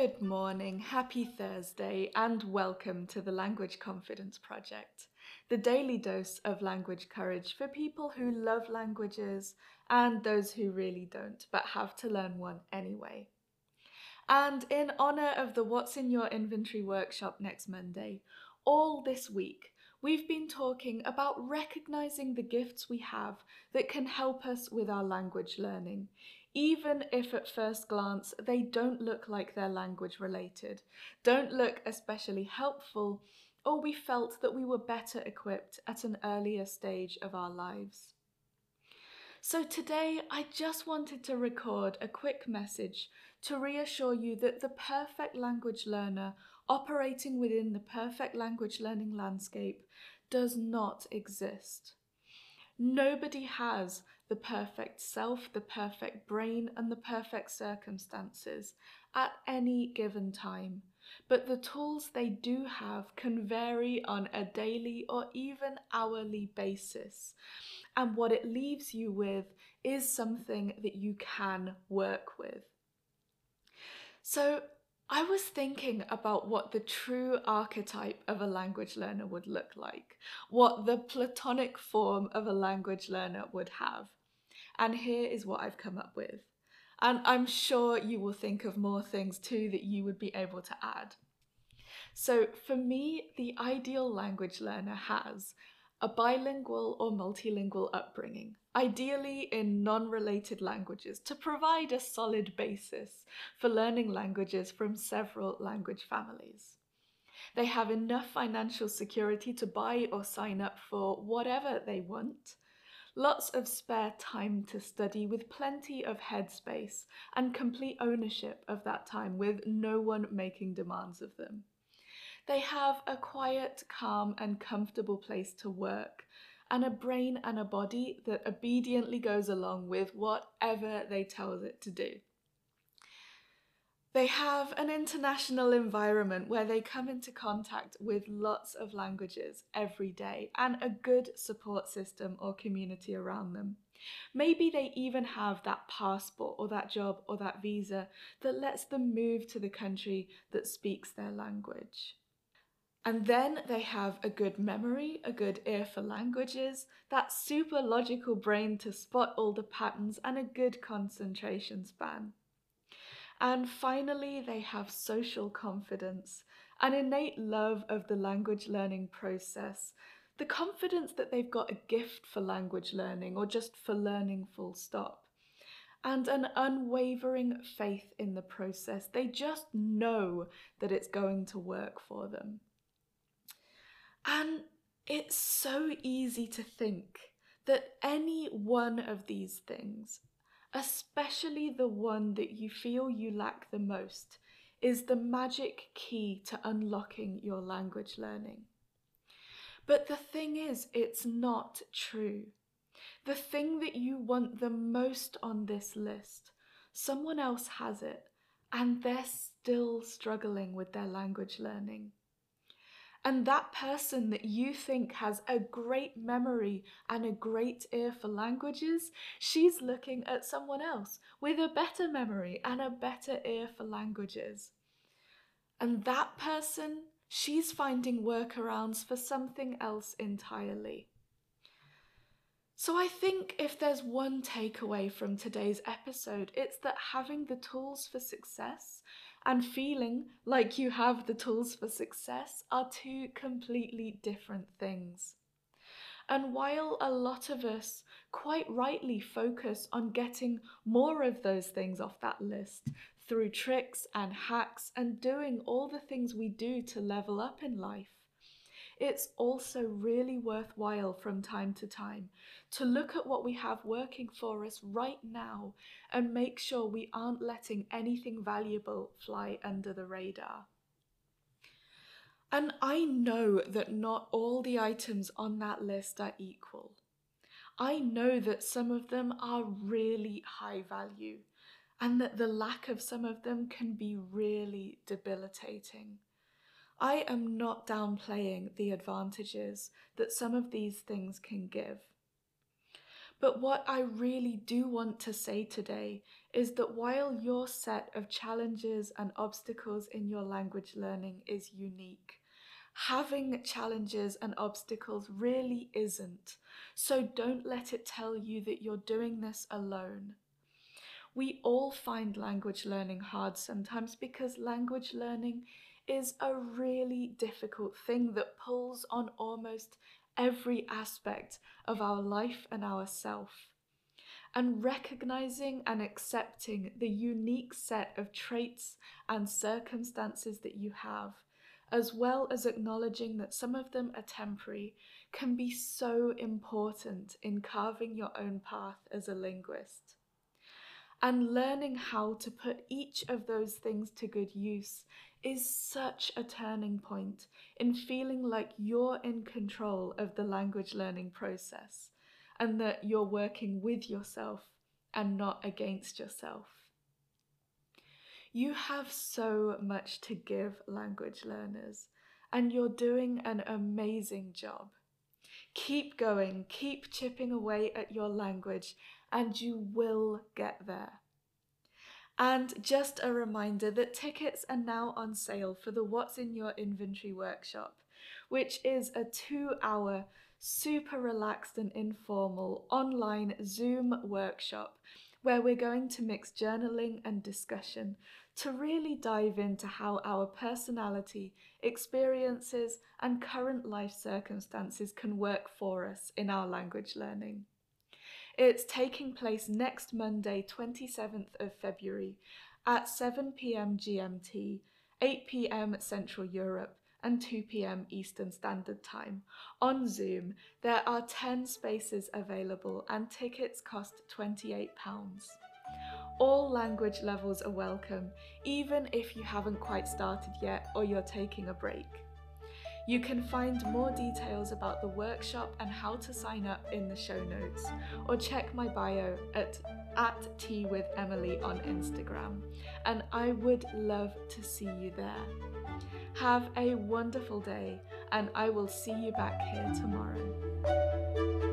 Good morning, happy Thursday, and welcome to the Language Confidence Project, the daily dose of language courage for people who love languages and those who really don't but have to learn one anyway. And in honour of the What's in Your Inventory workshop next Monday, all this week we've been talking about recognising the gifts we have that can help us with our language learning, even if at first glance they don't look like they're language related, don't look especially helpful, or we felt that we were better equipped at an earlier stage of our lives. So today I just wanted to record a quick message to reassure you that the perfect language learner operating within the perfect language learning landscape does not exist. Nobody has the perfect self, the perfect brain, and the perfect circumstances at any given time. But the tools they do have can vary on a daily or even hourly basis. And what it leaves you with is something that you can work with. So, I was thinking about what the true archetype of a language learner would look like, what the platonic form of a language learner would have. And here is what I've come up with. And I'm sure you will think of more things too that you would be able to add. So, for me, the ideal language learner has a bilingual or multilingual upbringing, ideally in non related languages, to provide a solid basis for learning languages from several language families. They have enough financial security to buy or sign up for whatever they want lots of spare time to study with plenty of headspace and complete ownership of that time with no one making demands of them. They have a quiet, calm, and comfortable place to work, and a brain and a body that obediently goes along with whatever they tell it to do. They have an international environment where they come into contact with lots of languages every day and a good support system or community around them. Maybe they even have that passport or that job or that visa that lets them move to the country that speaks their language. And then they have a good memory, a good ear for languages, that super logical brain to spot all the patterns, and a good concentration span. And finally, they have social confidence, an innate love of the language learning process, the confidence that they've got a gift for language learning or just for learning full stop, and an unwavering faith in the process. They just know that it's going to work for them. And it's so easy to think that any one of these things especially the one that you feel you lack the most, is the magic key to unlocking your language learning. But the thing is, it's not true. The thing that you want the most on this list, someone else has it, and they're still struggling with their language learning. And that person that you think has a great memory and a great ear for languages, she's looking at someone else with a better memory and a better ear for languages. And that person, she's finding workarounds for something else entirely. So, I think if there's one takeaway from today's episode, it's that having the tools for success and feeling like you have the tools for success are two completely different things. And while a lot of us quite rightly focus on getting more of those things off that list through tricks and hacks and doing all the things we do to level up in life, it's also really worthwhile from time to time to look at what we have working for us right now and make sure we aren't letting anything valuable fly under the radar. And I know that not all the items on that list are equal. I know that some of them are really high value and that the lack of some of them can be really debilitating. I am not downplaying the advantages that some of these things can give. But what I really do want to say today is that while your set of challenges and obstacles in your language learning is unique, having challenges and obstacles really isn't. So don't let it tell you that you're doing this alone. We all find language learning hard sometimes because language learning is a really difficult thing that pulls on almost every aspect of our life and our self. And recognizing and accepting the unique set of traits and circumstances that you have as well as acknowledging that some of them are temporary, can be so important in carving your own path as a linguist. And learning how to put each of those things to good use is such a turning point in feeling like you're in control of the language learning process and that you're working with yourself and not against yourself. You have so much to give language learners, and you're doing an amazing job. Keep going, keep chipping away at your language, and you will get there. And just a reminder that tickets are now on sale for the What's in Your Inventory workshop, which is a two hour, super relaxed and informal online Zoom workshop where we're going to mix journaling and discussion to really dive into how our personality, experiences, and current life circumstances can work for us in our language learning. It's taking place next Monday, 27th of February at 7 pm GMT, 8 pm Central Europe, and 2 pm Eastern Standard Time. On Zoom, there are 10 spaces available and tickets cost £28. All language levels are welcome, even if you haven't quite started yet or you're taking a break. You can find more details about the workshop and how to sign up in the show notes, or check my bio at, at Tea with Emily on Instagram, and I would love to see you there. Have a wonderful day, and I will see you back here tomorrow.